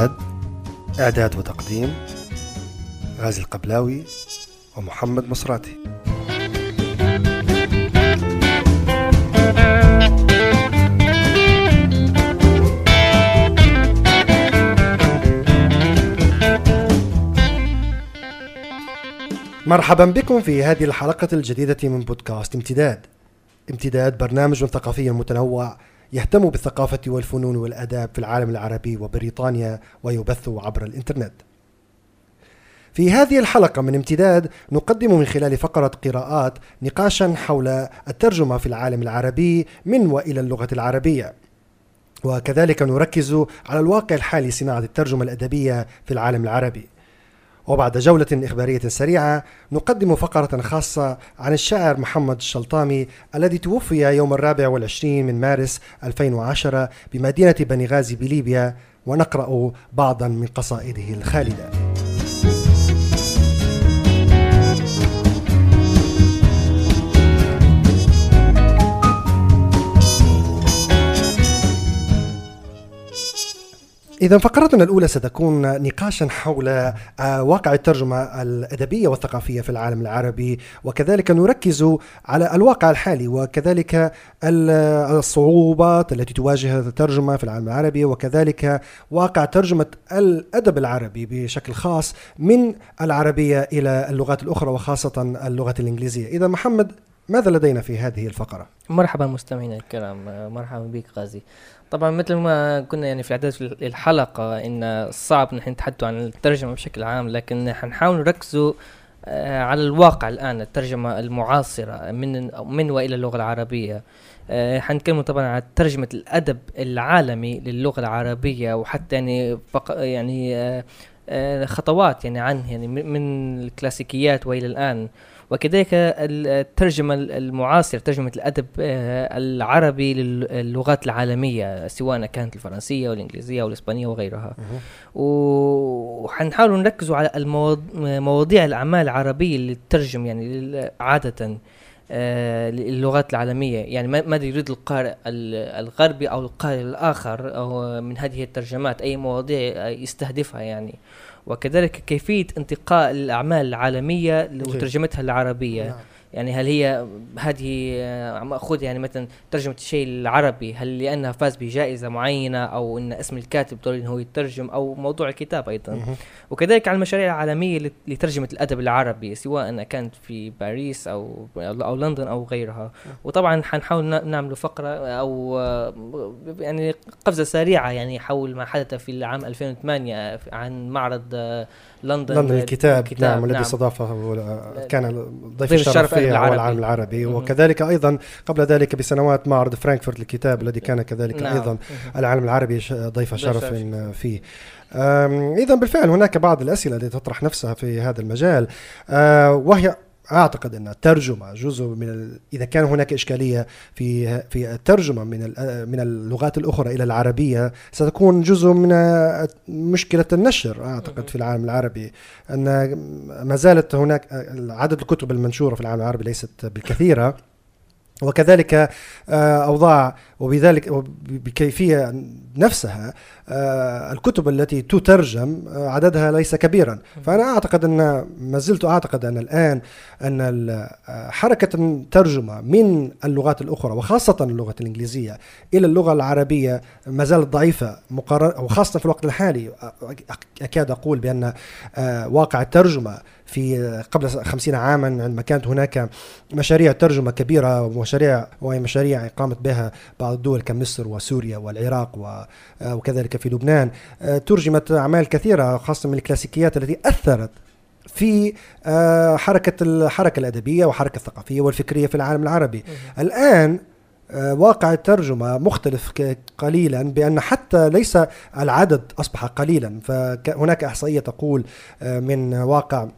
امتداد إعداد وتقديم غازي القبلاوي ومحمد مصراتي. مرحبا بكم في هذه الحلقة الجديدة من بودكاست امتداد. امتداد برنامج ثقافي متنوع يهتم بالثقافة والفنون والآداب في العالم العربي وبريطانيا ويبث عبر الإنترنت. في هذه الحلقة من امتداد نقدم من خلال فقرة قراءات نقاشا حول الترجمة في العالم العربي من وإلى اللغة العربية. وكذلك نركز على الواقع الحالي صناعة الترجمة الأدبية في العالم العربي. وبعد جولة إخبارية سريعة نقدم فقرة خاصة عن الشاعر محمد الشلطامي الذي توفي يوم الرابع والعشرين من مارس 2010 بمدينة بني غازي بليبيا ونقرأ بعضا من قصائده الخالدة. إذا فقرتنا الأولى ستكون نقاشا حول آه، واقع الترجمة الأدبية والثقافية في العالم العربي وكذلك نركز على الواقع الحالي وكذلك الصعوبات التي تواجه الترجمة في العالم العربي وكذلك واقع ترجمة الأدب العربي بشكل خاص من العربية إلى اللغات الأخرى وخاصة اللغة الإنجليزية إذا محمد ماذا لدينا في هذه الفقرة؟ مرحبا مستمعينا الكرام مرحبا بك غازي طبعا مثل ما كنا يعني في إعداد الحلقة إن صعب نحن نتحدث عن الترجمة بشكل عام لكن حنحاول نركزوا آه، على الواقع الآن الترجمة المعاصرة من من وإلى اللغة العربية. آه، حنتكلم طبعا عن ترجمة الأدب العالمي للغة العربية وحتى يعني يعني آه، خطوات يعني عنه يعني من الكلاسيكيات وإلى الآن. وكذلك الترجمة المعاصرة ترجمة الأدب آه، العربي للغات العالمية سواء كانت الفرنسية والإنجليزية والإسبانية وغيرها. وحنحاول نركز على مواضيع الأعمال العربية اللي تترجم يعني عادة آه اللغات العالمية. يعني ماذا يريد القارئ الغربي أو القارئ الآخر أو من هذه الترجمات أي مواضيع يستهدفها يعني. وكذلك كيفية انتقاء الأعمال العالمية وترجمتها للعربية نعم. يعني هل هي هذه آه، مأخوذة يعني مثلا ترجمة الشيء العربي هل لأنها فاز بجائزة معينة أو أن اسم الكاتب ضروري أنه يترجم أو موضوع الكتاب أيضا؟ وكذلك على المشاريع العالمية لترجمة الأدب العربي سواء كانت في باريس أو أو لندن أو غيرها. وطبعا حنحاول نعمل فقرة أو آه، يعني قفزة سريعة يعني حول ما حدث في العام 2008 عن معرض آه، لندن لندن الكتاب, الكتاب نعم الذي نعم. استضافه كان ضيف الشرف هو العالم العربي مم. وكذلك أيضا قبل ذلك بسنوات معرض فرانكفورت للكتاب الذي كان كذلك نعم. أيضا العالم العربي ضيف شرف فيه اذا بالفعل هناك بعض الأسئلة التي تطرح نفسها في هذا المجال أه وهي أعتقد أن الترجمة جزء من ال... إذا كان هناك إشكالية في في الترجمة من ال... من اللغات الأخرى إلى العربية ستكون جزء من مشكلة النشر أعتقد في العالم العربي. أن ما زالت هناك عدد الكتب المنشورة في العالم العربي ليست بالكثيرة. وكذلك آه، أوضاع وبذلك بكيفية نفسها آه، الكتب التي تترجم آه، عددها ليس كبيرا. فأنا أعتقد أن ما زلت أعتقد أن الآن أن حركة الترجمة من اللغات الأخرى وخاصة اللغة الإنجليزية إلى اللغة العربية ما زالت ضعيفة مقارنة وخاصة في الوقت الحالي أكاد أقول بأن واقع الترجمة في قبل خمسين عاما عندما كانت هناك مشاريع ترجمة كبيرة ومشاريع وهي مشاريع قامت بها بعض الدول كمصر وسوريا والعراق وكذلك في لبنان. ترجمت أعمال كثيرة خاصة من الكلاسيكيات التي أثرت في آه، حركة الحركة الأدبية وحركة الثقافية والفكرية في العالم العربي. الآن آه، واقع الترجمة مختلف قليلا بأن حتى ليس العدد أصبح قليلا. فهناك إحصائية تقول آه، من واقع آه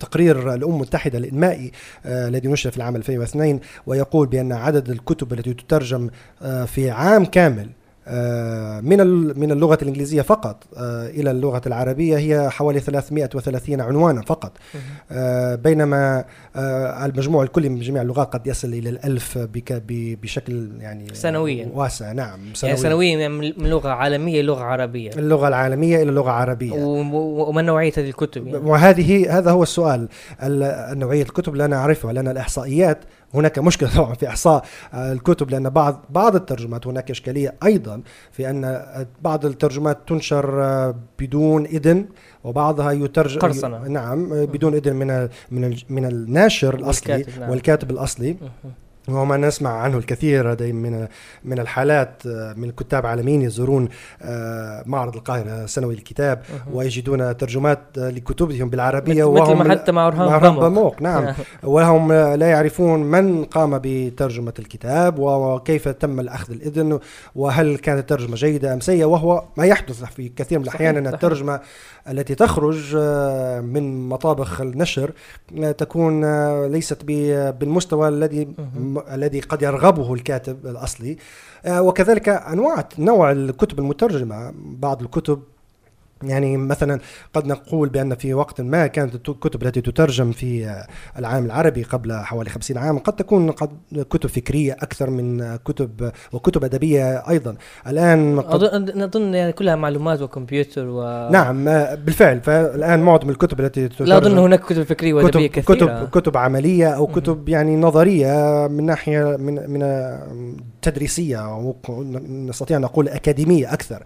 تقرير الأمم المتحدة الإنمائي آه الذي نشر في العام 2002 ويقول بأن عدد الكتب التي تترجم آه في عام كامل من من اللغة الإنجليزية فقط إلى اللغة العربية هي حوالي 330 عنوانا فقط. بينما المجموع الكلي من جميع اللغات قد يصل إلى الألف بشكل يعني سنويا. واسع. نعم سنويا يعني سنويا. من لغة عالمية لغة عربية. اللغة العالمية إلى لغة عربية. وما نوعية هذه الكتب يعني؟ وهذه هذا هو السؤال. نوعية الكتب لا نعرفها لأن الإحصائيات هناك مشكلة طبعا في إحصاء الكتب لأن بعض بعض الترجمات هناك إشكالية أيضا في أن بعض الترجمات تنشر بدون إذن وبعضها يترجم قرصنة. نعم بدون إذن من من من الناشر الأصلي والكاتب, نعم. والكاتب الأصلي. وما نسمع عنه الكثير من من الحالات من الكتاب عالميين يزورون آه، معرض القاهرة سنوي الكتاب ويجدون ترجمات لكتبهم بالعربية وهم مثل حتى مع رهام بموق نعم. وهم لا يعرفون من قام بترجمة الكتاب وكيف تم الأخذ الإذن وهل كانت الترجمة جيدة أم سيئة وهو ما يحدث في كثير من الأحيان أن الترجمة التي تخرج آه، من مطابخ النشر آه، تكون ليست بالمستوى الذي الذي قد يرغبه الكاتب الأصلي. آه، وكذلك أنواع نوع الكتب المترجمة. بعض الكتب يعني مثلا قد نقول بأن في وقت ما كانت الكتب التي تترجم في العالم العربي قبل حوالي خمسين عام قد تكون قد كتب فكرية أكثر من كتب وكتب أدبية أيضا. الآن أظن أظن يعني كلها معلومات وكمبيوتر و نعم بالفعل. فالآن معظم الكتب التي تترجم لا أظن هناك كتب فكرية وأدبية كتب كثيرة. كتب كتب عملية أو كتب يعني نظرية من ناحية من من تدريسية نستطيع أن نقول أكاديمية أكثر.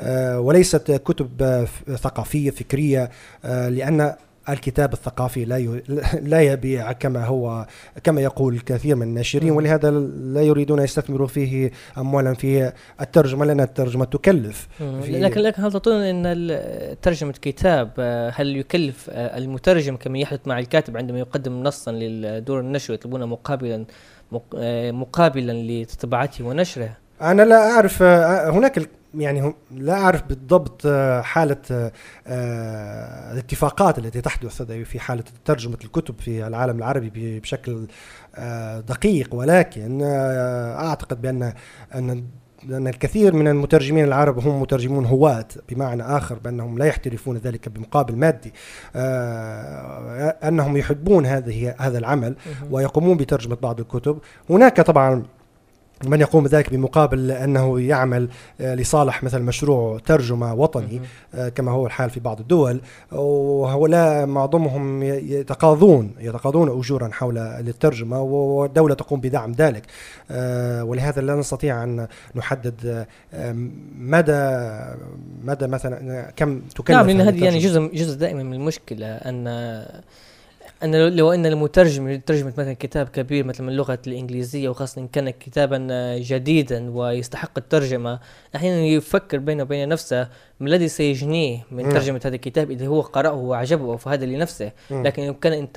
آه وليست كتب ثقافية فكرية آه لأن الكتاب الثقافي لا لا يبيع كما هو كما يقول الكثير من الناشرين ولهذا لا يريدون يستثمروا فيه اموالا في الترجمة لأن الترجمة تكلف. لكن لكن هل تظن إن ترجمة كتاب آه، هل يكلف المترجم كما يحدث مع الكاتب عندما يقدم نصا لدور النشر يطلبون مقابلا مقابلا لطباعته ونشره أنا لا أعرف هناك يعني لا أعرف بالضبط حالة الاتفاقات التي تحدث في حالة ترجمة الكتب في العالم العربي بشكل دقيق ولكن أعتقد بأن أن لأن الكثير من المترجمين العرب هم مترجمون هواة بمعنى آخر بأنهم لا يحترفون ذلك بمقابل مادي. آه أنهم يحبون هذه هذا العمل ويقومون بترجمة بعض الكتب. هناك طبعا من يقوم بذلك بمقابل أنه يعمل آه، لصالح مثل مشروع ترجمة وطني آه، كما هو الحال في بعض الدول. وهؤلاء معظمهم يتقاضون يتقاضون أجورا حول الترجمه والدولة تقوم بدعم ذلك. آه، ولهذا لا نستطيع أن نحدد مدى مدى مثلا كم تكلف نعم لأن هذه يعني جزء جزء دائما من المشكلة أن أن لو أن المترجم يترجم مثلا كتاب كبير مثل من اللغة الإنجليزية وخاصة إن كان كتابا جديدا ويستحق الترجمة أحيانا يفكر بينه وبين نفسه ما الذي سيجنيه من ترجمة هذا الكتاب إذا هو قرأه وعجبه فهذا لنفسه. لكن لو كان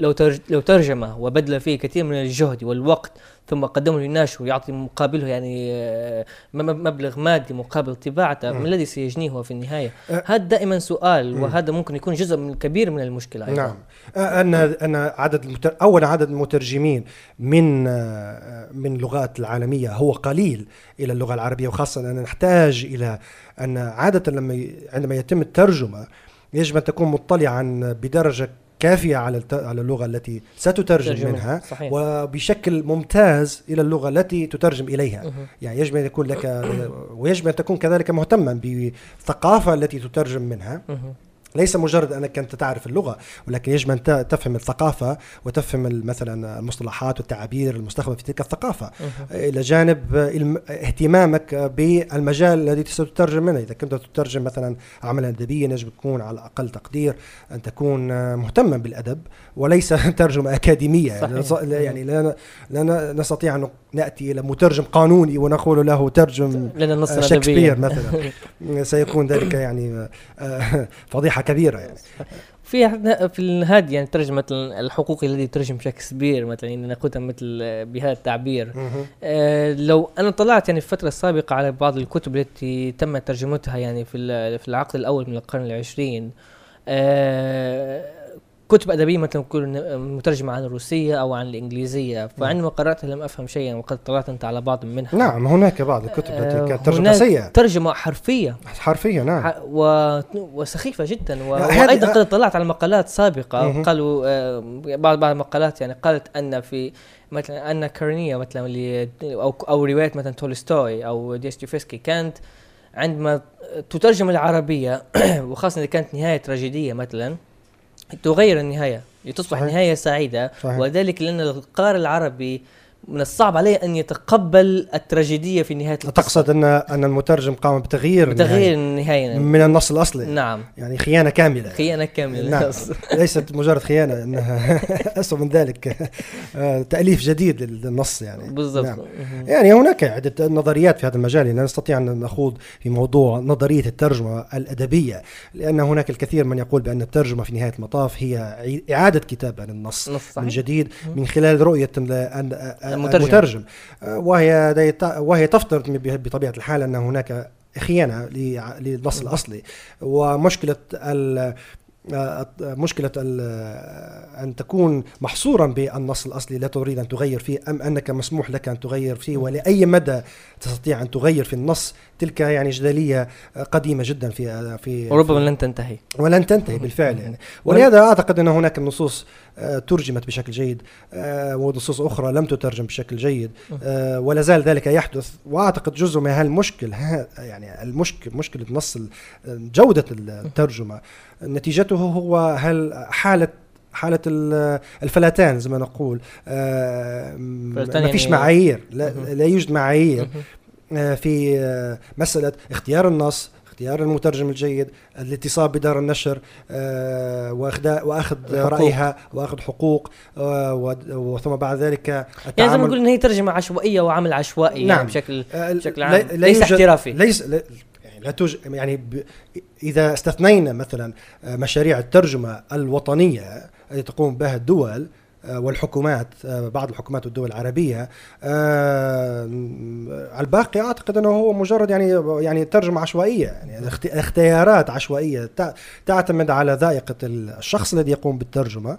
لو لو ترجمه وبذل فيه كثير من الجهد والوقت ثم قدمه للناشر ويعطي مقابله يعني آه، مبلغ مادي مقابل طباعته ما الذي سيجنيه هو في النهاية؟ أه هذا دائما سؤال وهذا ممكن يكون جزء من كبير من المشكلة أيضا. نعم أن أن عدد المتر... اولا عدد المترجمين من من اللغات العالمية هو قليل إلى اللغة العربية وخاصة أن نحتاج إلى أن عادة لما عندما يتم الترجمة يجب أن تكون مطلعا بدرجة كافية على على اللغة التي ستترجم منها صحيح. وبشكل ممتاز إلى اللغة التي تترجم إليها. يعني يجب أن يكون لك ويجب أن تكون كذلك مهتما بالثقافة التي تترجم منها. ليس مجرد أنك أنت تعرف اللغة ولكن يجب أن تفهم الثقافة وتفهم مثلا المصطلحات والتعابير المستخدمة في تلك الثقافة. إلى جانب اهتمامك بالمجال الذي ستترجم منه. إذا كنت تترجم مثلا عملا ادبيا يجب تكون على أقل تقدير أن تكون مهتما بالأدب وليس ترجمة أكاديمية. يعني, يعني لا, لا نستطيع أن نأتي إلى مترجم قانوني ونقول له ترجم شكسبير مثلا. سيكون ذلك يعني آه، فضيحة كبيرة يعني. في في الهاد يعني ترجمة الحقوقي الذي ترجم شكسبير مثلا يعني ناخذها مثل بهذا التعبير. آه لو أنا طلعت يعني في الفترة السابقة على بعض الكتب التي تم ترجمتها يعني في في العقد الأول من القرن العشرين آه كتب أدبية مثلا تكون مترجمة عن الروسية أو عن الإنجليزية فعندما قراتها لم أفهم شيئا وقد طلعت أنت على بعض منها. نعم هناك بعض الكتب التي آه، كانت ترجمة سيئة. ترجمة حرفية. حرفية نعم. و... وسخيفة جدا. و... وأيضا قد طلعت على مقالات سابقة. قالوا آه، بعض بعض المقالات يعني قالت أن في مثلا أن كارنيه مثلا اللي أو أو رواية مثلا تولستوي أو ديستوفسكي كانت عندما تترجم العربية وخاصة إذا كانت نهاية تراجيدية مثلا تغير النهاية لتصبح صحيح. نهايه سعيدة صحيح. وذلك لأن القارئ العربي من الصعب عليه أن يتقبل التراجيدية في نهاية القصة. تقصد ان أن المترجم قام بتغيير بتغيير النهايه, النهاية من النص الأصلي. نعم. يعني خيانة كاملة. خيانة كاملة. نعم. ليست مجرد خيانة إنها اسوء من ذلك. آه، تأليف جديد للنص يعني. بالضبط. نعم. يعني هناك عدة نظريات في هذا المجال. لا نستطيع أن نخوض في موضوع نظرية الترجمة الأدبية لأن هناك الكثير من يقول بأن الترجمة في نهاية المطاف هي إعادة كتابة للنص من جديد من خلال رؤية المترجم, المترجم. آه، وهي وهي تفترض بطبيعة الحال أن هناك خيانة للنص الأصلي. ومشكلة آه، مشكلة أن تكون محصورا بالنص الأصلي لا تريد أن تغير فيه أم أنك مسموح لك أن تغير فيه ولأي مدى تستطيع أن تغير في النص تلك يعني جدلية قديمة جدا في في وربما لن تنتهي. ولن تنتهي بالفعل يعني. ولهذا أعتقد أن هناك النصوص آه، ترجمت بشكل جيد آه، ونصوص أخرى لم تترجم بشكل جيد ولا زال ذلك يحدث. وأعتقد جزء من هالمشكل يعني المشكل مشكلة نص جودة الترجمة. نتيجته هو هل حالة حالة الفلاتان زي ما نقول آه ما فيش يعني معايير لا, لا يوجد معايير آه في آه مسألة اختيار النص اختيار المترجم الجيد الاتصال بدار النشر آه واخذ رأيها وأخذ حقوق آه وثم بعد ذلك يعني زي ما نقول ان هي ترجمة عشوائية وعمل عشوائي يعني نعم. يعني بشكل آه بشكل عام. ليس احترافي. ليس لا توجد يعني ب... إذا استثنينا مثلا مشاريع الترجمة الوطنية التي تقوم بها الدول والحكومات آه، بعض الحكومات والدول العربية الباقي أعتقد إنه هو مجرد يعني يعني ترجمة عشوائية يعني اختيارات عشوائية تعتمد على ذائقة الشخص الذي يقوم بالترجمة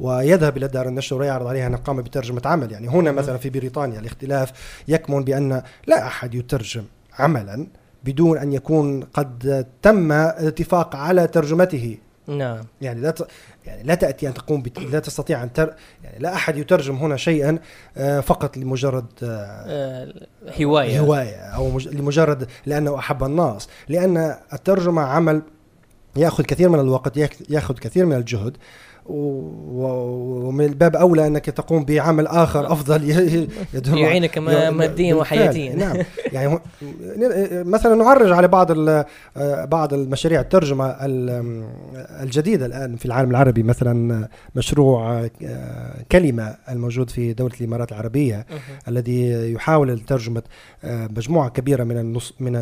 ويذهب إلى دار النشر ويعرض عليها انه قام بترجمة عمل. يعني هنا مثلا في بريطانيا الاختلاف يكمن بأن لا أحد يترجم عملا بدون أن يكون قد تم الاتفاق على ترجمته. نعم. يعني لا ت... يعني لا تأتي أن تقوم بت... لا تستطيع أن تر... يعني لا أحد يترجم هنا شيئا آه، فقط لمجرد آه، آه، هواية. هواية أو مج... لمجرد لأنه أحب الناس. لأن الترجمة عمل يأخذ كثير من الوقت يأخذ كثير من الجهد. ومن الباب أولى أنك تقوم بعمل آخر أفضل يعينك ماديا وحياتيا. نعم. يعني مثلا نعرج على بعض بعض المشاريع الترجمة الجديدة الآن في العالم العربي مثلا مشروع آه، كلمة الموجود في دولة الإمارات العربية الذي يحاول ترجمه آه، مجموعة كبيرة من النص من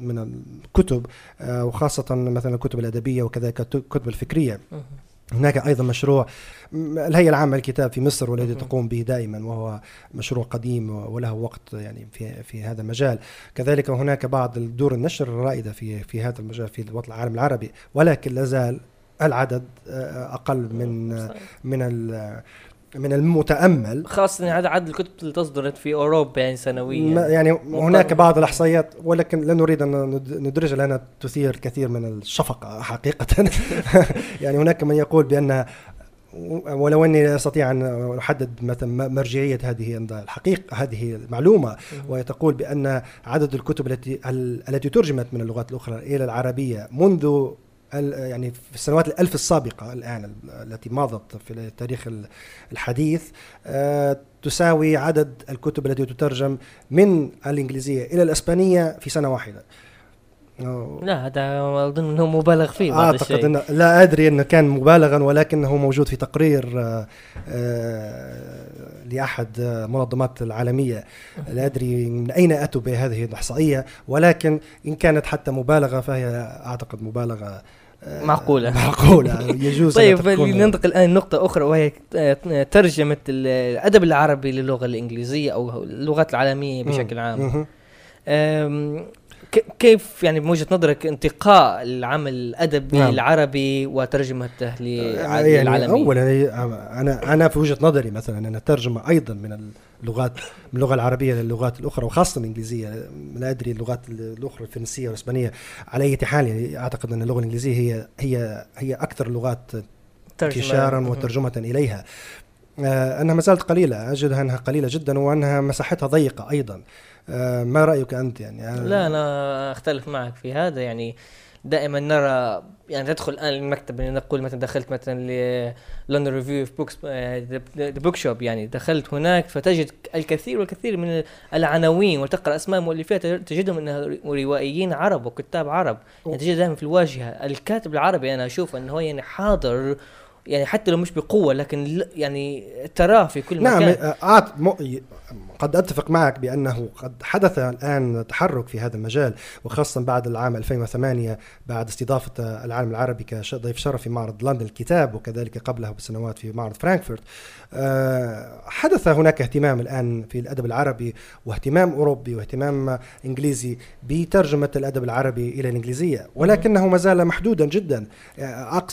من الكتب آه، وخاصة مثلا الكتب الأدبية وكذلك الكتب الفكرية. هناك أيضا مشروع الهيئة العامة للكتاب في مصر والذي تقوم به دائما وهو مشروع قديم وله وقت يعني في في هذا المجال. كذلك هناك بعض دور النشر الرائدة في في هذا المجال في الوطن العالم العربي ولكن لا زال العدد آه، أقل من من من المتأمل. خاصة يعني عدد الكتب اللي تصدرت في أوروبا يعني سنويا. يعني هناك بعض الأحصائيات ولكن لا نريد أن ندرجها لأنها تثير كثير من الشفقة حقيقة. يعني هناك من يقول بأن ولو أني لا أستطيع أن أحدد مثلا مرجعية هذه الحقيقة هذه المعلومة وهي تقول بأن عدد الكتب التي التي ترجمت من اللغات الأخرى إلى العربية منذ يعني في السنوات الألف السابقة الآن التي مضت في التاريخ الحديث آه، تساوي عدد الكتب التي تترجم من الإنجليزية إلى الإسبانية في سنة واحدة لا هذا أظن إنه مبالغ فيه بعض أعتقد الشيء. إنه لا أدري إنه كان مبالغا ولكنه موجود في تقرير آه، آه، لأحد المنظمات العالمية. لا أدري من أين أتوا بهذه الإحصائية ولكن إن كانت حتى مبالغة فهي أعتقد مبالغة معقولة. معقولة يجوز طيب ننتقل الآن نقطة أخرى وهي ترجمة الأدب العربي للغة الإنجليزية أو اللغات العالمية بشكل عام. كيف يعني بوجهه نظرك انتقاء العمل الأدبي نعم. العربي وترجمته للعالميه؟ يعني اولا أنا أنا في وجهة نظري مثلا أن الترجمة أيضا من اللغات من اللغة العربية للغات الأخرى وخاصة الإنجليزية. لا أدري اللغات الأخرى الفرنسية والإسبانية على أي حال يعني أعتقد أن اللغة الإنجليزية هي هي هي أكثر اللغات انتشارا وترجمة إليها. آه، أنها ما زالت قليلة اجدها أنها قليلة جدا وأنها مساحتها ضيقة أيضا. ما رأيك أنت يعني؟ لا أنا أختلف معك في هذا. يعني دائما نرى يعني تدخل الآن المكتب نقول مثلا دخلت مثلا London Review of Books the bookshop يعني دخلت هناك فتجد الكثير والكثير من العناوين وتقرأ أسماء مؤلفات تجدهم إنها روائيين عرب وكتاب عرب. يعني تجد دائما في الواجهة. الكاتب العربي أنا أشوف إنه هو يعني حاضر يعني حتى لو مش بقوة لكن يعني تراه في كل نعم مكان. نعم قد أتفق معك بأنه قد حدث الآن تحرك في هذا المجال وخاصة بعد العام 2008 بعد استضافة العالم العربي كضيف شرف في معرض لندن الكتاب وكذلك قبله بسنوات في معرض فرانكفورت. آه، حدث هناك اهتمام الآن في الأدب العربي واهتمام أوروبي واهتمام إنجليزي بترجمة الأدب العربي إلى الإنجليزية. ولكنه ما زال محدودا جدا.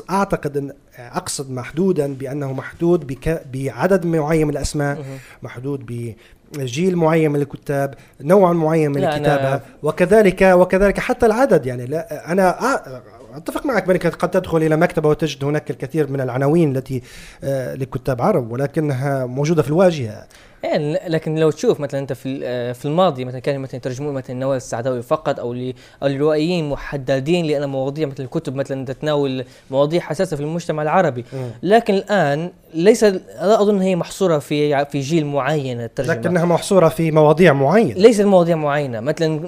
أعتقد إن أقصد محدودا بأنه محدود بعدد معين من الأسماء محدود ب جيل معين من الكتاب نوع معين من الكتابة وكذلك وكذلك حتى العدد يعني لا أنا أتفق معك بأنك قد تدخل إلى مكتبة وتجد هناك الكثير من العناوين التي آه، لكتاب عرب ولكنها موجودة في الواجهة. يعني لكن لو تشوف مثلا أنت في آه، في الماضي مثلا كانوا مثلا يترجمون مثلا نوال السعداوي فقط أو الروائيين محددين لأن مواضيع مثل الكتب مثلا تتناول مواضيع حساسة في المجتمع العربي. لكن الآن ليس لا أظن هي محصورة في في جيل معين الترجمة. لكنها محصورة في مواضيع معينة. ليست مواضيع معينة. مثلا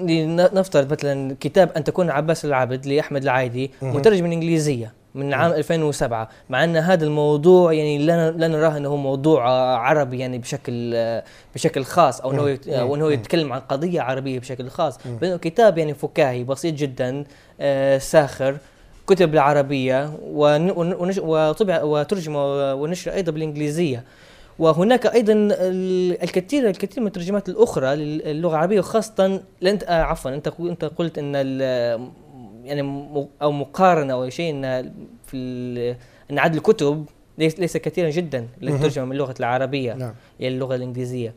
نفترض مثلا كتاب أن تكون عباس العبد لأحمد العايدي مترجم من إنجليزية. من عام 2007 مع أن هذا الموضوع يعني لا لا نراه أنه موضوع عربي يعني بشكل بشكل خاص أو أنه أو أنه يتكلم عن قضية عربية بشكل خاص. بل كتاب يعني فكاهي بسيط جدا آه، ساخر كتب بالعربية وطبع وترجم ونشر أيضا بالإنجليزية. وهناك أيضا الكثير الكثير من الترجمات الأخرى للغة العربية وخاصة انت آه عفوا أنت أنت قلت إن يعني أو مقارنة أو شيء إن في إن عدد الكتب ليس ليس كثيرا جدا للترجمه من اللغة العربية نعم. إلى اللغة الإنجليزية.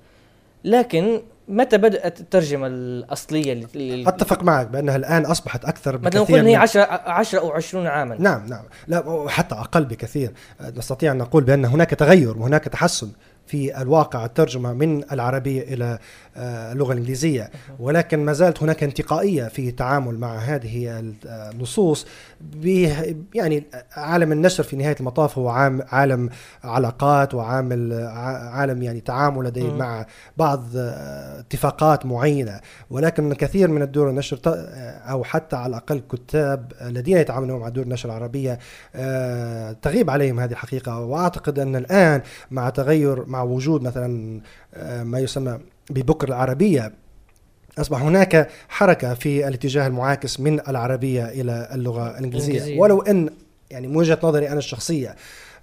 لكن متى بدأت الترجمة الأصلية أتفق معك بأنها الآن أصبحت أكثر بكثير مثلا نقول هي 10 10 أو 20 عاما. نعم نعم. لا حتى أقل بكثير. نستطيع أن نقول بأن هناك تغير وهناك تحسن. في الواقع الترجمة من العربية إلى آه، اللغة الإنجليزية. ولكن ما زالت هناك انتقائية في التعامل مع هذه النصوص. يعني عالم النشر في نهاية المطاف هو عالم علاقات وعامل عالم يعني تعامل لديه مع بعض آه، اتفاقات معينة. ولكن كثير من الدور النشر آه، أو حتى على الأقل كتاب الذين يتعاملون مع دور النشر العربية تغيب عليهم هذه الحقيقة. وأعتقد أن الآن مع تغير مع وجود مثلا آه، ما يسمى ببكر العربية. أصبح هناك حركة في الاتجاه المعاكس من العربية إلى اللغة الإنجليزية. ولو أن يعني من وجهة نظري أنا الشخصية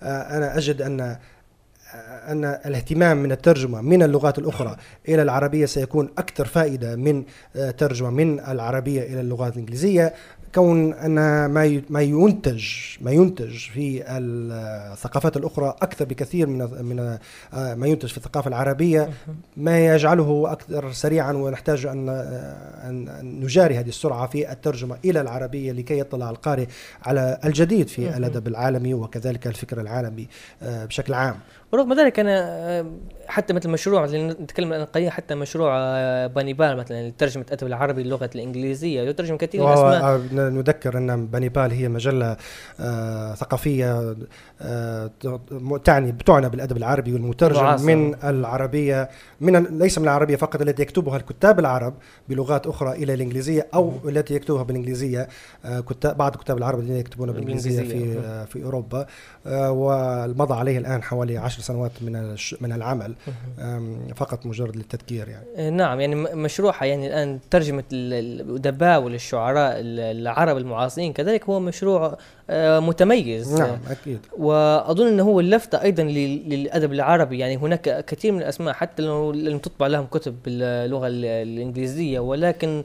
آه، أنا أجد أن آه، أن الاهتمام من الترجمة من اللغات الأخرى إلى العربية سيكون أكثر فائدة من ترجمة من العربية إلى اللغات الإنجليزية. كون أن ما ما ينتج ما ينتج في الثقافات الأخرى أكثر بكثير من من آه، ما ينتج في الثقافة العربية ما يجعله أكثر سريعا ونحتاج أن أن نجاري هذه السرعة في الترجمة إلى العربية لكي يطلع القارئ على الجديد في الأدب العالمي وكذلك الفكر العالمي آه، بشكل عام. ورغم ذلك أنا آه، حتى مثل مشروع مثلا نتكلم عن قليلا حتى مشروع آه، بانيبال مثلا لترجمه الادب العربي للغة الإنجليزية يترجم كثير من الاسماء آه، نذكر أن بانيبال هي مجلة ثقافية تعني بتعنى بالأدب العربي والمترجم معاصر. من العربية من ليس من العربية فقط التي يكتبها الكتاب العرب بلغات أخرى إلى الإنجليزية أو التي يكتبها بالإنجليزية كتاب بعض الكتاب العرب الذين يكتبون بالإنجليزية في في أوروبا. ومضى عليه الآن حوالي عشر سنوات من من العمل فقط مجرد للتذكير يعني. آه، نعم يعني مشروعها يعني الآن ترجمة الادباء والشعراء العرب المعاصرين كذلك هو مشروع آه، متميز. نعم أكيد. وأظن إنه هو اللفته أيضا للأدب العربي. يعني هناك كثير من الأسماء حتى لو لم تطبع لهم كتب باللغة الإنجليزية ولكن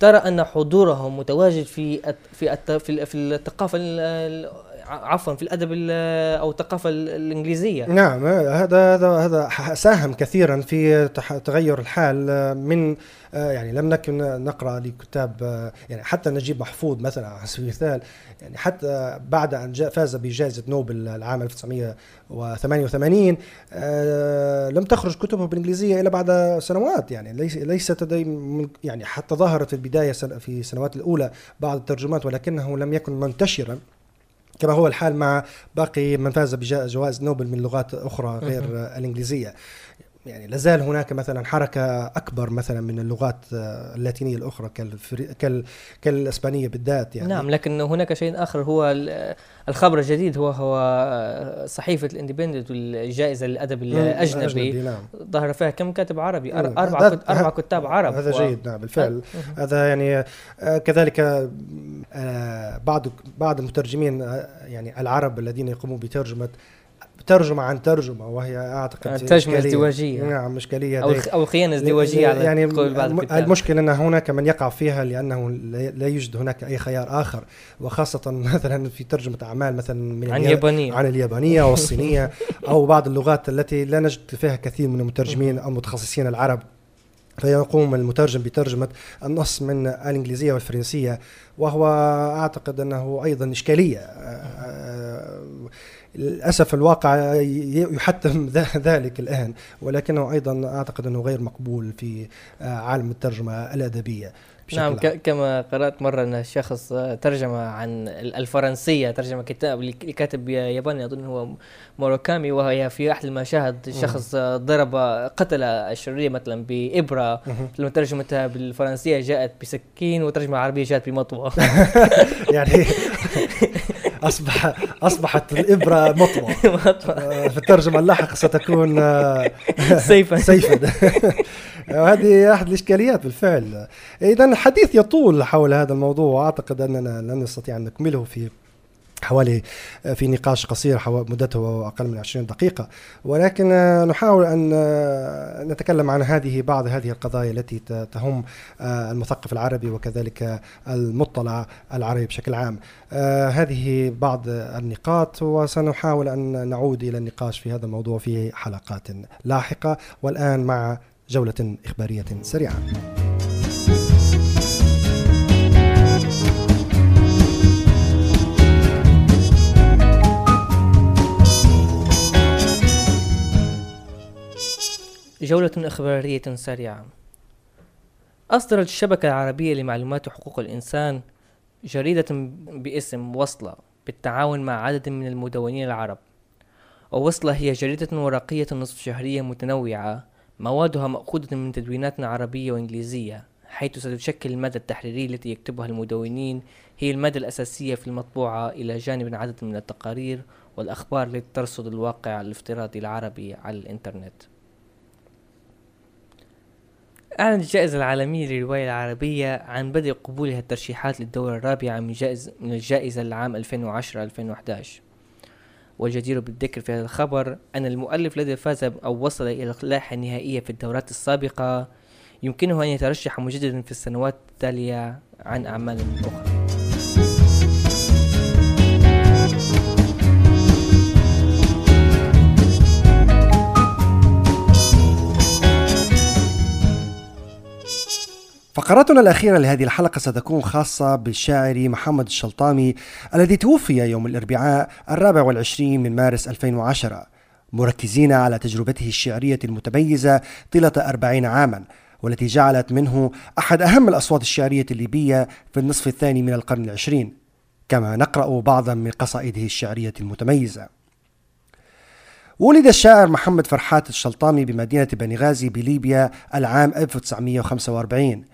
ترى أن حضورهم متواجد في في في, في الثقافة عفوا في الأدب أو الثقافة الإنجليزية. نعم هذا هذا هذا ساهم كثيرا في تغير الحال من يعني لم نكن نقرأ لكتاب يعني حتى نجيب محفوظ مثلا على سبيل المثال يعني حتى بعد أن فاز بجائزة نوبل العام 1988 لم تخرج كتبه بالإنجليزية إلا بعد سنوات يعني ليس ليست يعني حتى ظهرت في البداية في السنوات الأولى بعض الترجمات ولكنه لم يكن منتشرا. كما هو الحال مع باقي من فاز بجوائز نوبل من لغات أخرى غير الإنجليزية. يعني لازال هناك مثلا حركة أكبر مثلا من اللغات اللاتينية الأخرى كال كالإسبانية بالذات يعني. نعم لكن هناك شيء آخر هو الخبر الجديد هو هو صحيفة الاندبندنت والجائزة للأدب الأجنبي نعم. ظهر فيها كم كاتب عربي؟ أربع أربع كتاب عرب هذا و... جيد نعم بالفعل. هذا يعني آه، كذلك آه، بعض بعض المترجمين آه، يعني العرب الذين يقومون بترجمة ترجمة عن ترجمة وهي أعتقد ترجمة ازدواجية. نعم إشكالية أو أو خيانة ازدواجية على يعني بعض المشكلة أن هناك من يقع فيها لأنه لا يوجد هناك أي خيار آخر. وخاصة مثلا في ترجمة أعمال مثلا من عن اليابانية. عن اليابانية والصينية أو بعض اللغات التي لا نجد فيها كثير من المترجمين أو متخصصين العرب. فيقوم المترجم بترجمة النص من الإنجليزية والفرنسية وهو أعتقد أنه أيضا إشكالية. للأسف الواقع يحتم ذلك الآن ولكنه أيضا أعتقد أنه غير مقبول في عالم الترجمة الأدبية نعم كما قرأت مرة أن شخص ترجم عن الفرنسية ترجم كتاب لكاتب ياباني أظن هو موروكامي وهي في أحد المشاهد شخص ضرب قتل الشرية مثلا بإبرة. لما ترجمتها بالفرنسية جاءت بسكين وترجمة عربية جاءت بمطوة. يعني اصبح أصبحت الإبرة مطوة. آه، في الترجمة اللاحقة ستكون آه، سيفا. سيفا. هذه أحد الإشكاليات بالفعل. اذا الحديث يطول حول هذا الموضوع وأعتقد أننا لن نستطيع أن نكمله في حوالي آه، في نقاش قصير مدته أقل من 20 دقيقة. ولكن آه، نحاول أن آه، نتكلم عن هذه بعض هذه القضايا التي تهم المثقف العربي وكذلك المطلع العربي بشكل عام. هذه بعض النقاط وسنحاول أن نعود إلى النقاش في هذا الموضوع في حلقات لاحقة والآن مع جولة إخبارية سريعة. جولة إخبارية سريعة. أصدرت الشبكة العربية لمعلومات حقوق الإنسان جريدة باسم وصلة بالتعاون مع عدد من المدونين العرب ووصلة هي جريدة ورقية نصف شهرية متنوعة موادها مأخوذة من تدوينات عربية وإنجليزية حيث ستشكل المادة التحريرية التي يكتبها المدونين هي المادة الأساسية في المطبوعة إلى جانب عدد من التقارير والأخبار التي ترصد الواقع الافتراضي العربي على الإنترنت. أعلنت الجائزة العالمية للرواية العربية عن بدء قبولها الترشيحات للدورة الرابعة من, جائز من الجائزة لعام 2010-2011 والجدير بالذكر في هذا الخبر أن المؤلف الذي فاز أو وصل إلى اللائحة النهائية في الدورات السابقة يمكنه أن يترشح مجددا في السنوات التالية عن أعمال أخرى. فقراتنا الأخيرة لهذه الحلقة ستكون خاصة بالشاعر محمد الشلطامي الذي توفي يوم الأربعاء الرابع والعشرين من مارس 2010 مركزين على تجربته الشعرية المتميزة طيلة أربعين عاما والتي جعلت منه أحد أهم الأصوات الشعرية الليبية في النصف الثاني من القرن العشرين كما نقرأ بعضا من قصائده الشعرية المتميزة. ولد الشاعر محمد فرحات الشلطامي بمدينة بني غازي بليبيا العام 1945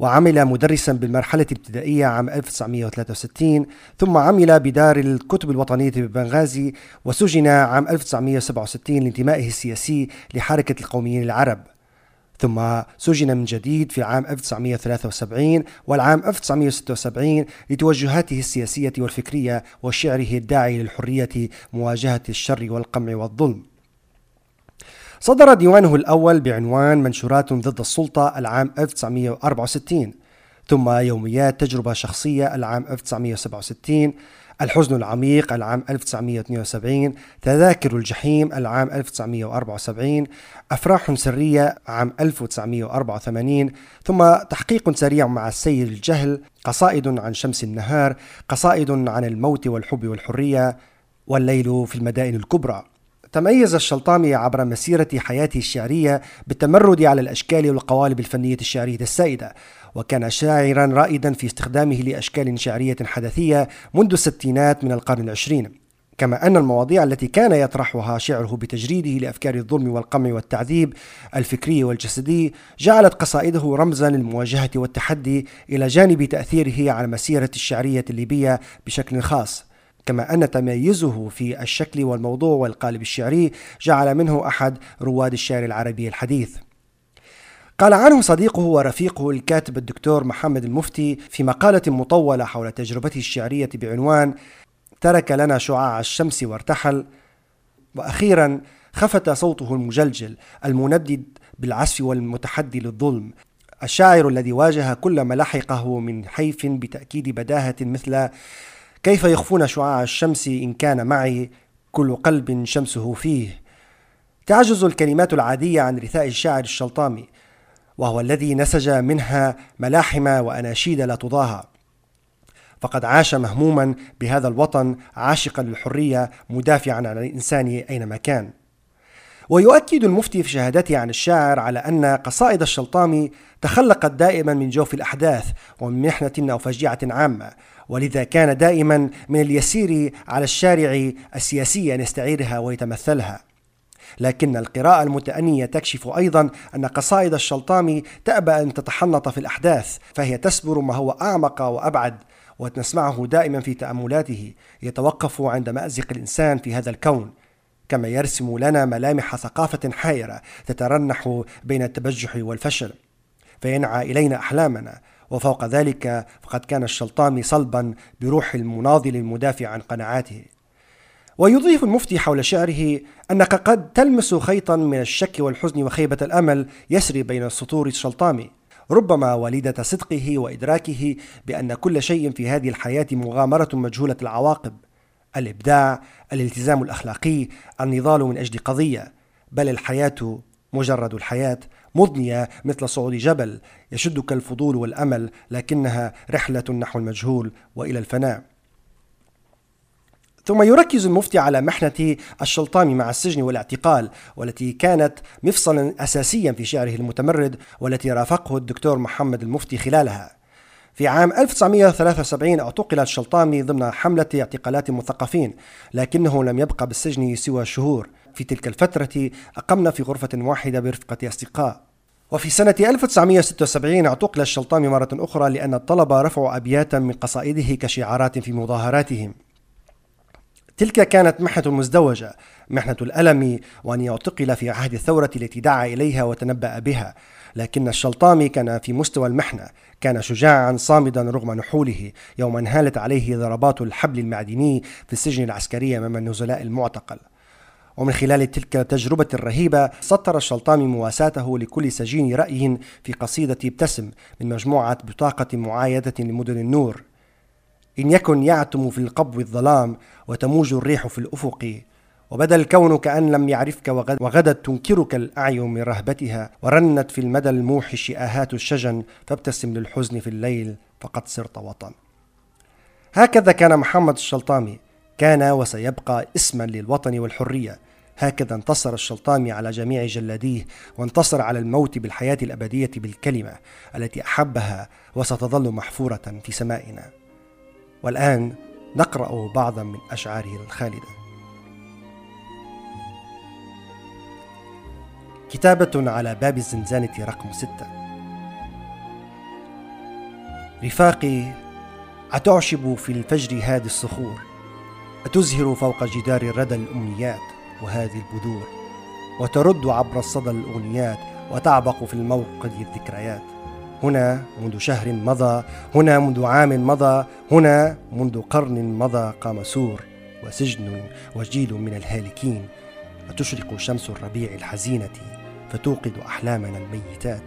وعمل مدرسا بالمرحلة الابتدائية عام 1963 ثم عمل بدار الكتب الوطنية ببنغازي وسجن عام 1967 لانتمائه السياسي لحركة القوميين العرب. ثم سجن من جديد في عام 1973 والعام 1976 لتوجهاته السياسية والفكرية وشعره الداعي للحرية مواجهة الشر والقمع والظلم. صدر ديوانه الأول بعنوان منشورات ضد السلطة العام 1964 ثم يوميات تجربة شخصية العام 1967 الحزن العميق العام 1972 تذاكر الجحيم العام 1974 أفراح سرية عام 1984 ثم تحقيق سريع مع السيد الجهل قصائد عن شمس النهار قصائد عن الموت والحب والحرية والليل في المدائن الكبرى. تميز الشلطامي عبر مسيرة حياته الشعرية بالتمرد على الأشكال والقوالب الفنية الشعرية السائدة وكان شاعرا رائدا في استخدامه لأشكال شعرية حدثية منذ الستينات من القرن العشرين. كما أن المواضيع التي كان يطرحها شعره بتجريده لأفكار الظلم والقمع والتعذيب الفكري والجسدي جعلت قصائده رمزا للمواجهة والتحدي إلى جانب تأثيره على مسيرة الشعرية الليبية بشكل خاص. كما أن تميزه في الشكل والموضوع والقالب الشعري جعل منه أحد رواد الشعر العربي الحديث. قال عنه صديقه ورفيقه الكاتب الدكتور محمد المفتي في مقالة مطولة حول تجربته الشعرية بعنوان ترك لنا شعاع الشمس وارتحل وأخيرا خفت صوته المجلجل المندد بالعزف والمتحدي للظلم الشاعر الذي واجه كل ملاحقه من حيف بتأكيد بداهة مثل كيف يخفون شعاع الشمس إن كان معي كل قلب شمسه فيه؟ تعجز الكلمات العادية عن رثاء الشاعر الشلطامي وهو الذي نسج منها ملاحم وأناشيد لا تضاهى. فقد عاش مهموما بهذا الوطن عاشقا للحرية مدافعا عن الإنسان أينما كان. ويؤكد المفتي في شهادته عن الشاعر على أن قصائد الشلطامي تخلقت دائما من جوف الأحداث ومن محنة أو فجيعة عامة ولذا كان دائما من اليسير على الشارع السياسي أن يستعيرها ويتمثلها. لكن القراءة المتأنية تكشف أيضا أن قصائد الشلطامي تأبى أن تتحنط في الأحداث فهي تسبر ما هو أعمق وأبعد ونسمعه دائما في تأملاته يتوقف عند مأزق الإنسان في هذا الكون. كما يرسم لنا ملامح ثقافة حائرة تترنح بين التبجح والفشل. فينعى إلينا أحلامنا وفوق ذلك فقد كان الشلطامي صلبا بروح المناضل المدافع عن قناعاته. ويضيف المفتي حول شعره أنك قد تلمس خيطا من الشك والحزن وخيبة الأمل يسري بين سطور الشلطامي ربما والدة صدقه وإدراكه بأن كل شيء في هذه الحياة مغامرة مجهولة العواقب. الإبداع الالتزام الأخلاقي النضال من أجل قضية. بل الحياة مجرد الحياة. مضنية مثل صعود جبل يشدك الفضول والأمل لكنها رحلة نحو المجهول وإلى الفناء. ثم يركز المفتي على محنة الشلطامي مع السجن والاعتقال والتي كانت مفصلا أساسيا في شعره المتمرد والتي رافقه الدكتور محمد المفتي خلالها. في عام 1973 اعتقل الشلطامي ضمن حملة اعتقالات المثقفين لكنه لم يبقى بالسجن سوى شهور. في تلك الفترة أقمنا في غرفة واحدة برفقة أصدقاء. وفي سنة 1976 اعتقل الشلطامي مرة أخرى لأن الطلبة رفعوا أبياتا من قصائده كشعارات في مظاهراتهم. تلك كانت محنة مزدوجة محنة الألم وأن يعتقل في عهد الثورة التي دعا إليها وتنبأ بها. لكن الشلطامي كان في مستوى المحنة كان شجاعا صامدا رغم نحوله يوم انهالت عليه ضربات الحبل المعدني في السجن العسكري أمام النزلاء المعتقل. ومن خلال تلك التجربة الرهيبة سطر الشلطامي مواساته لكل سجين رأي في قصيدة ابتسم من مجموعة بطاقة معايدة لمدن النور. إن يكن يعتم في القبو الظلام وتموج الريح في الأفق وبدا الكون كأن لم يعرفك وغدت تنكرك الأعين من رهبتها ورنت في المدى الموحش آهات الشجن فابتسم للحزن في الليل فقد صرت وطن. هكذا كان محمد الشلطامي كان وسيبقى اسما للوطن والحرية. هكذا انتصر الشلطامي على جميع جلاديه وانتصر على الموت بالحياة الأبدية بالكلمة التي أحبها وستظل محفورة في سمائنا. والآن نقرأ بعضا من أشعاره الخالدة. كتابة على باب الزنزانة رقم ستة. رفاقي أتعشب في الفجر هذه الصخور؟ أتزهر فوق جدار الردى الأمنيات؟ وهذه البذور وترد عبر الصدى الأغنيات وتعبق في الموقد الذكريات. هنا منذ شهر مضى هنا منذ عام مضى هنا منذ قرن مضى قام سور وسجن وجيل من الهالكين. وتشرق شمس الربيع الحزينة فتوقد أحلامنا الميتات؟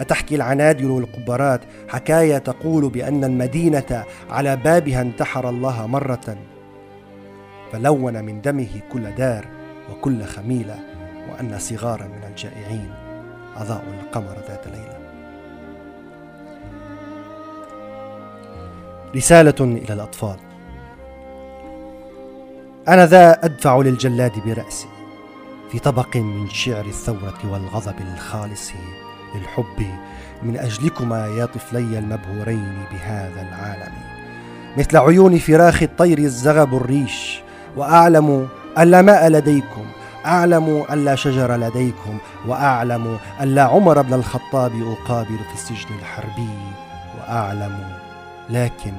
أتحكي العنادل والقبرات حكاية تقول بأن المدينة على بابها انتحر الله مرة. فلون من دمه كل دار وكل خميلة وأن صغارا من الجائعين أضاءوا القمر ذات ليلة. رسالة إلى الأطفال. أنا ذا أدفع للجلاد برأسي في طبق من شعر الثورة والغضب الخالص للحب. من أجلكما يا طفلي المبهورين بهذا العالم. مثل عيون فراخ الطير الزغب الريش وأعلم ألا ماء لديكم؟ أعلم ألا شجر لديكم وأعلم ألا عمر بن الخطاب أقابل في السجن الحربي وأعلم. لكن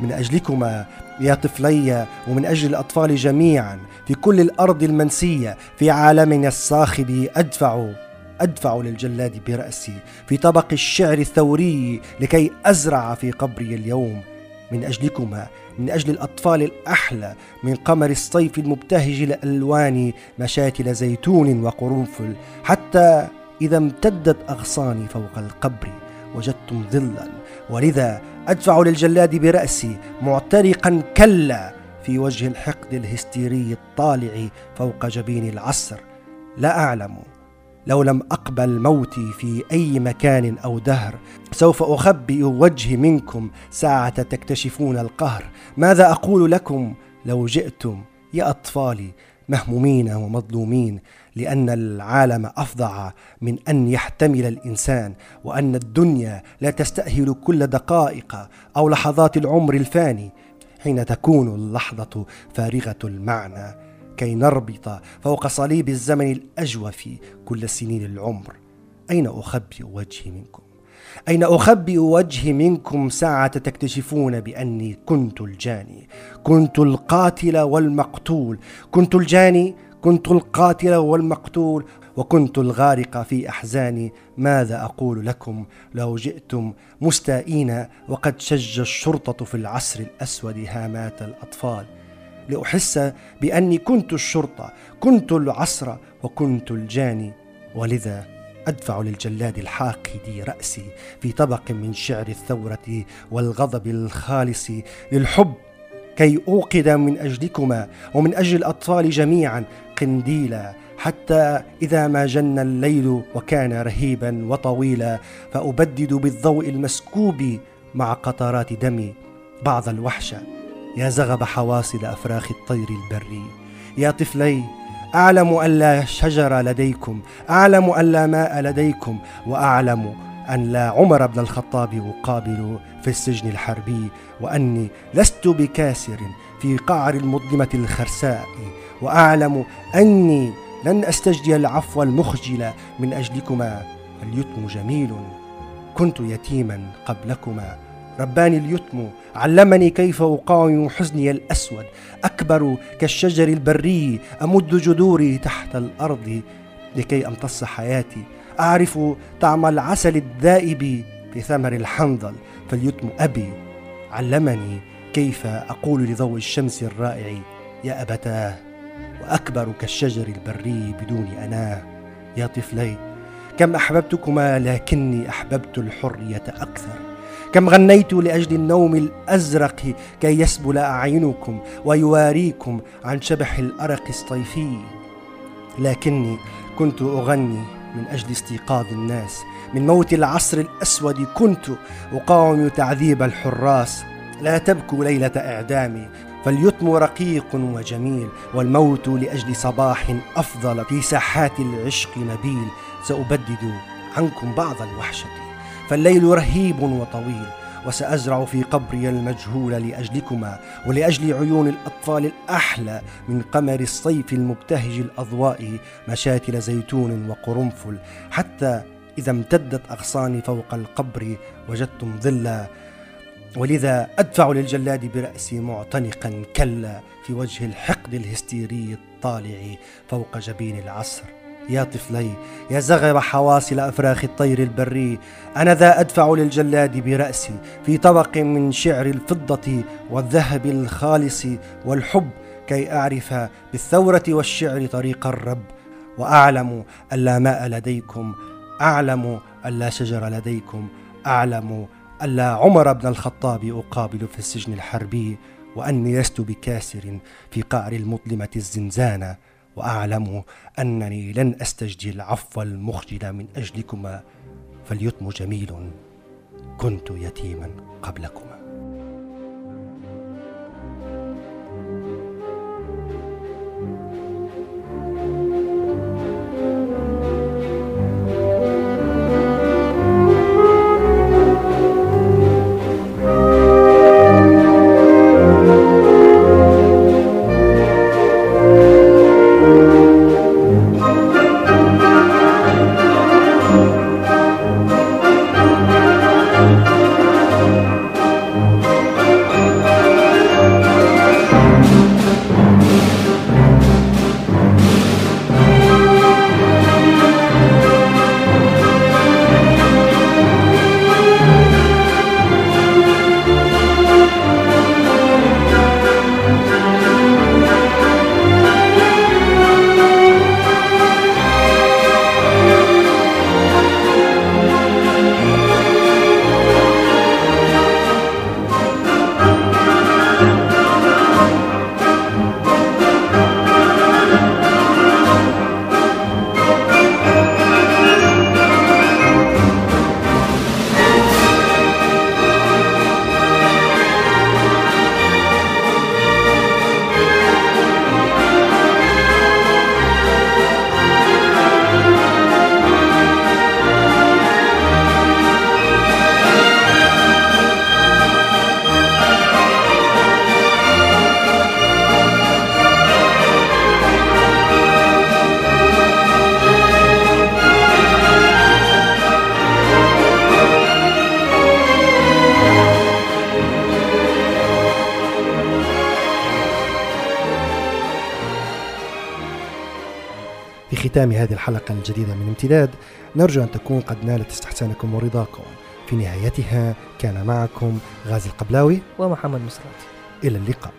من أجلكما يا طفلي ومن أجل الأطفال جميعا في كل الأرض المنسية في عالمنا الصاخب أدفع أدفع للجلاد برأسي في طبق الشعر الثوري لكي أزرع في قبري اليوم. من أجلكما من أجل الأطفال الأحلى من قمر الصيف المبتهج الألوان مشاتل زيتون وقرنفل. حتى إذا امتدت أغصاني فوق القبر وجدتم ظلا. ولذا أدفع للجلاد برأسي معترقا كلا في وجه الحقد الهستيري الطالع فوق جبين العصر. لا أعلم لو لم أقبل موتي في أي مكان أو دهر سوف أخبئ وجهي منكم ساعة تكتشفون القهر. ماذا أقول لكم؟ لو جئتم يا أطفالي مهمومين ومظلومين لأن العالم أفظع من أن يحتمل الإنسان وأن الدنيا لا تستأهل كل دقائق أو لحظات العمر الفاني حين تكون اللحظة فارغة المعنى. كي نربط فوق صليب الزمن الأجوف كل سنين العمر. أين أخبئ وجهي منكم؟ أين أخبئ وجهي منكم ساعة تكتشفون بأني كنت الجاني كنت القاتل والمقتول كنت الجاني كنت القاتل والمقتول وكنت الغارق في أحزاني. ماذا أقول لكم؟ لو جئتم مستائين وقد شج الشرطة في العصر الأسود هامات الأطفال. لأحس بأني كنت الشرطة كنت العصر وكنت الجاني. ولذا أدفع للجلاد الحاقد رأسي في طبق من شعر الثورة والغضب الخالص للحب كي أوقد من أجلكما ومن أجل الأطفال جميعا قنديلا حتى إذا ما جن الليل وكان رهيبا وطويلا فأبدد بالضوء المسكوب مع قطرات دمي بعض الوحشه يا زغب حواصل أفراخ الطير البري يا طفلي أعلم أن لا شجر لديكم أعلم أن لا ماء لديكم وأعلم أن لا عمر بن الخطاب أقابل في السجن الحربي وأني لست بكاسر في قعر المظلمة الخرساء. وأعلم أني لن أستجدي العفو المخجل من أجلكما اليتم جميل. كنت يتيما قبلكما. رباني اليتم علمني كيف أقاوم حزني الأسود. أكبر كالشجر البري أمد جذوري تحت الأرض لكي أمتص حياتي. أعرف طعم العسل الذائب في ثمر الحنظل. فاليتم أبي علمني كيف أقول لضوء الشمس الرائع يا أبتاه. وأكبر كالشجر البري بدون أناه يا طفلي كم أحببتكما لكني أحببت الحرية أكثر. كم غنيت لأجل النوم الأزرق كي يسبل أعينكم ويواريكم عن شبح الأرق الصيفي. لكني كنت أغني من أجل استيقاظ الناس. من موت العصر الأسود كنت أقاوم تعذيب الحراس. لا تبكوا ليلة إعدامي فاليتم رقيق وجميل. والموت لأجل صباح أفضل في ساحات العشق نبيل. سأبدد عنكم بعض الوحشة. فالليل رهيب وطويل وسأزرع في قبري المجهول لأجلكما ولأجل عيون الأطفال الأحلى من قمر الصيف المبتهج الأضواء مشاتل زيتون وقرنفل. حتى إذا امتدت أغصاني فوق القبر وجدتم ظلا. ولذا أدفع للجلاد برأسي معتنقا كلا في وجه الحقد الهستيري الطالع فوق جبين العصر. يا طفلي يا زغب حواصل أفراخ الطير البري أنا ذا أدفع للجلاد برأسي في طبق من شعر الفضة والذهب الخالص والحب كي أعرف بالثورة والشعر طريق الرب وأعلم أن لا ماء لديكم أعلم ألا شجر لديكم أعلم ألا عمر بن الخطاب أقابل في السجن الحربي وأني لست بكاسر في قعر المظلمة الزنزانة. وأعلم أنني لن أستجدي العفو المخجل من أجلكما فاليتم جميل كنت يتيما قبلكما. ختام هذه الحلقة الجديدة من امتداد. نرجو أن تكون قد نالت استحسانكم ورضاكم. في نهايتها كان معكم غازي القبلاوي ومحمد مصراتي إلى اللقاء.